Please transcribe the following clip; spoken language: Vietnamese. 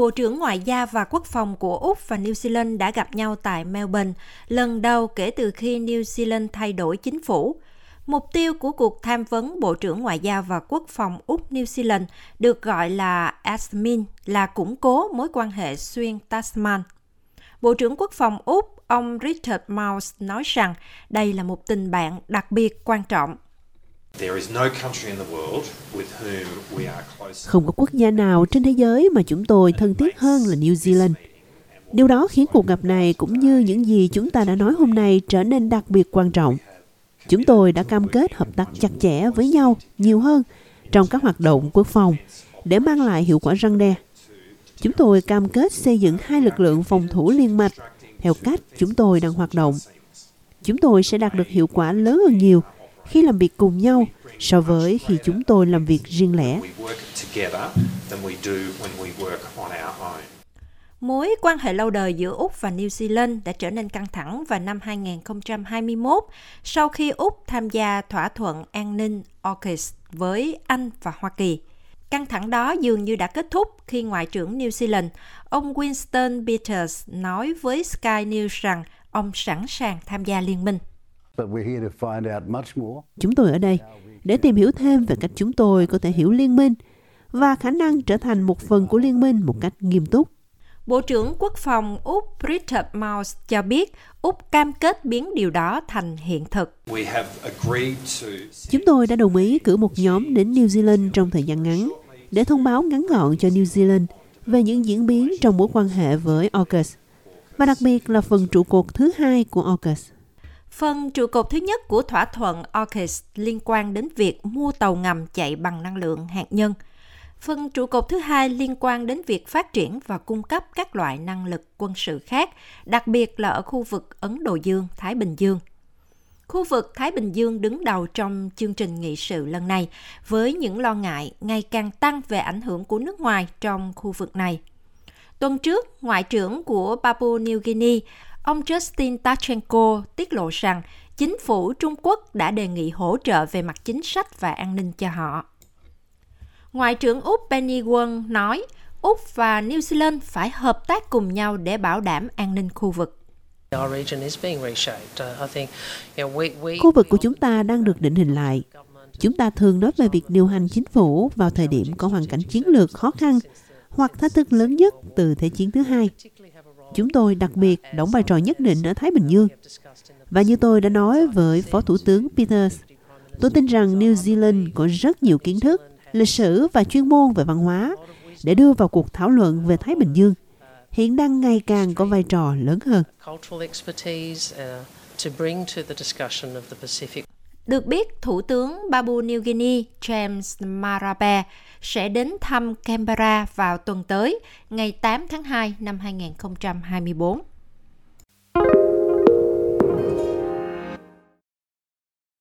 Bộ trưởng Ngoại giao và Quốc phòng của Úc và New Zealand đã gặp nhau tại Melbourne lần đầu kể từ khi New Zealand thay đổi chính phủ. Mục tiêu của cuộc tham vấn Bộ trưởng Ngoại giao và Quốc phòng Úc New Zealand được gọi là ASMIN là củng cố mối quan hệ xuyên Tasman. Bộ trưởng Quốc phòng Úc, ông Richard Mouse nói rằng đây là một tình bạn đặc biệt quan trọng. Không có quốc gia nào trên thế giới mà chúng tôi thân thiết hơn là New Zealand. Điều đó khiến cuộc gặp này cũng như những gì chúng ta đã nói hôm nay trở nên đặc biệt quan trọng. Chúng tôi đã cam kết hợp tác chặt chẽ với nhau nhiều hơn trong các hoạt động quốc phòng để mang lại hiệu quả răng đe. Chúng tôi cam kết xây dựng hai lực lượng phòng thủ liên mạch theo cách chúng tôi đang hoạt động. Chúng tôi sẽ đạt được hiệu quả lớn hơn nhiều khi làm việc cùng nhau so với khi chúng tôi làm việc riêng lẻ. Mối quan hệ lâu đời giữa Úc và New Zealand đã trở nên căng thẳng vào năm 2021 sau khi Úc tham gia thỏa thuận an ninh AUKUS với Anh và Hoa Kỳ. Căng thẳng đó dường như đã kết thúc khi Ngoại trưởng New Zealand, ông Winston Peters nói với Sky News rằng ông sẵn sàng tham gia liên minh. Chúng tôi ở đây để tìm hiểu thêm về cách chúng tôi có thể hiểu liên minh và khả năng trở thành một phần của liên minh một cách nghiêm túc. Bộ trưởng Quốc phòng Úc Richard Mouse cho biết Úc cam kết biến điều đó thành hiện thực. Chúng tôi đã đồng ý cử một nhóm đến New Zealand trong thời gian ngắn để thông báo ngắn gọn cho New Zealand về những diễn biến trong mối quan hệ với AUKUS, và đặc biệt là phần trụ cột thứ hai của AUKUS. Phần trụ cột thứ nhất của thỏa thuận AUKUS liên quan đến việc mua tàu ngầm chạy bằng năng lượng hạt nhân. Phần trụ cột thứ hai liên quan đến việc phát triển và cung cấp các loại năng lực quân sự khác, đặc biệt là ở khu vực Ấn Độ Dương, Thái Bình Dương. Khu vực Thái Bình Dương đứng đầu trong chương trình nghị sự lần này với những lo ngại ngày càng tăng về ảnh hưởng của nước ngoài trong khu vực này. Tuần trước, Ngoại trưởng của Papua New Guinea, ông Justin Tachenko tiết lộ rằng chính phủ Trung Quốc đã đề nghị hỗ trợ về mặt chính sách và an ninh cho họ. Ngoại trưởng Úc Penny Wong nói, Úc và New Zealand phải hợp tác cùng nhau để bảo đảm an ninh khu vực. Khu vực của chúng ta đang được định hình lại. Chúng ta thường nói về việc điều hành chính phủ vào thời điểm có hoàn cảnh chiến lược khó khăn hoặc thách thức lớn nhất từ Thế chiến thứ hai. Chúng tôi đặc biệt đóng vai trò nhất định ở Thái Bình Dương. Và như tôi đã nói với Phó Thủ tướng Peters, tôi tin rằng New Zealand có rất nhiều kiến thức, lịch sử và chuyên môn về văn hóa để đưa vào cuộc thảo luận về Thái Bình Dương hiện đang ngày càng có vai trò lớn hơn. Được biết, Thủ tướng Papua New Guinea James Marape sẽ đến thăm Canberra vào tuần tới, ngày 8 tháng 2 năm 2024.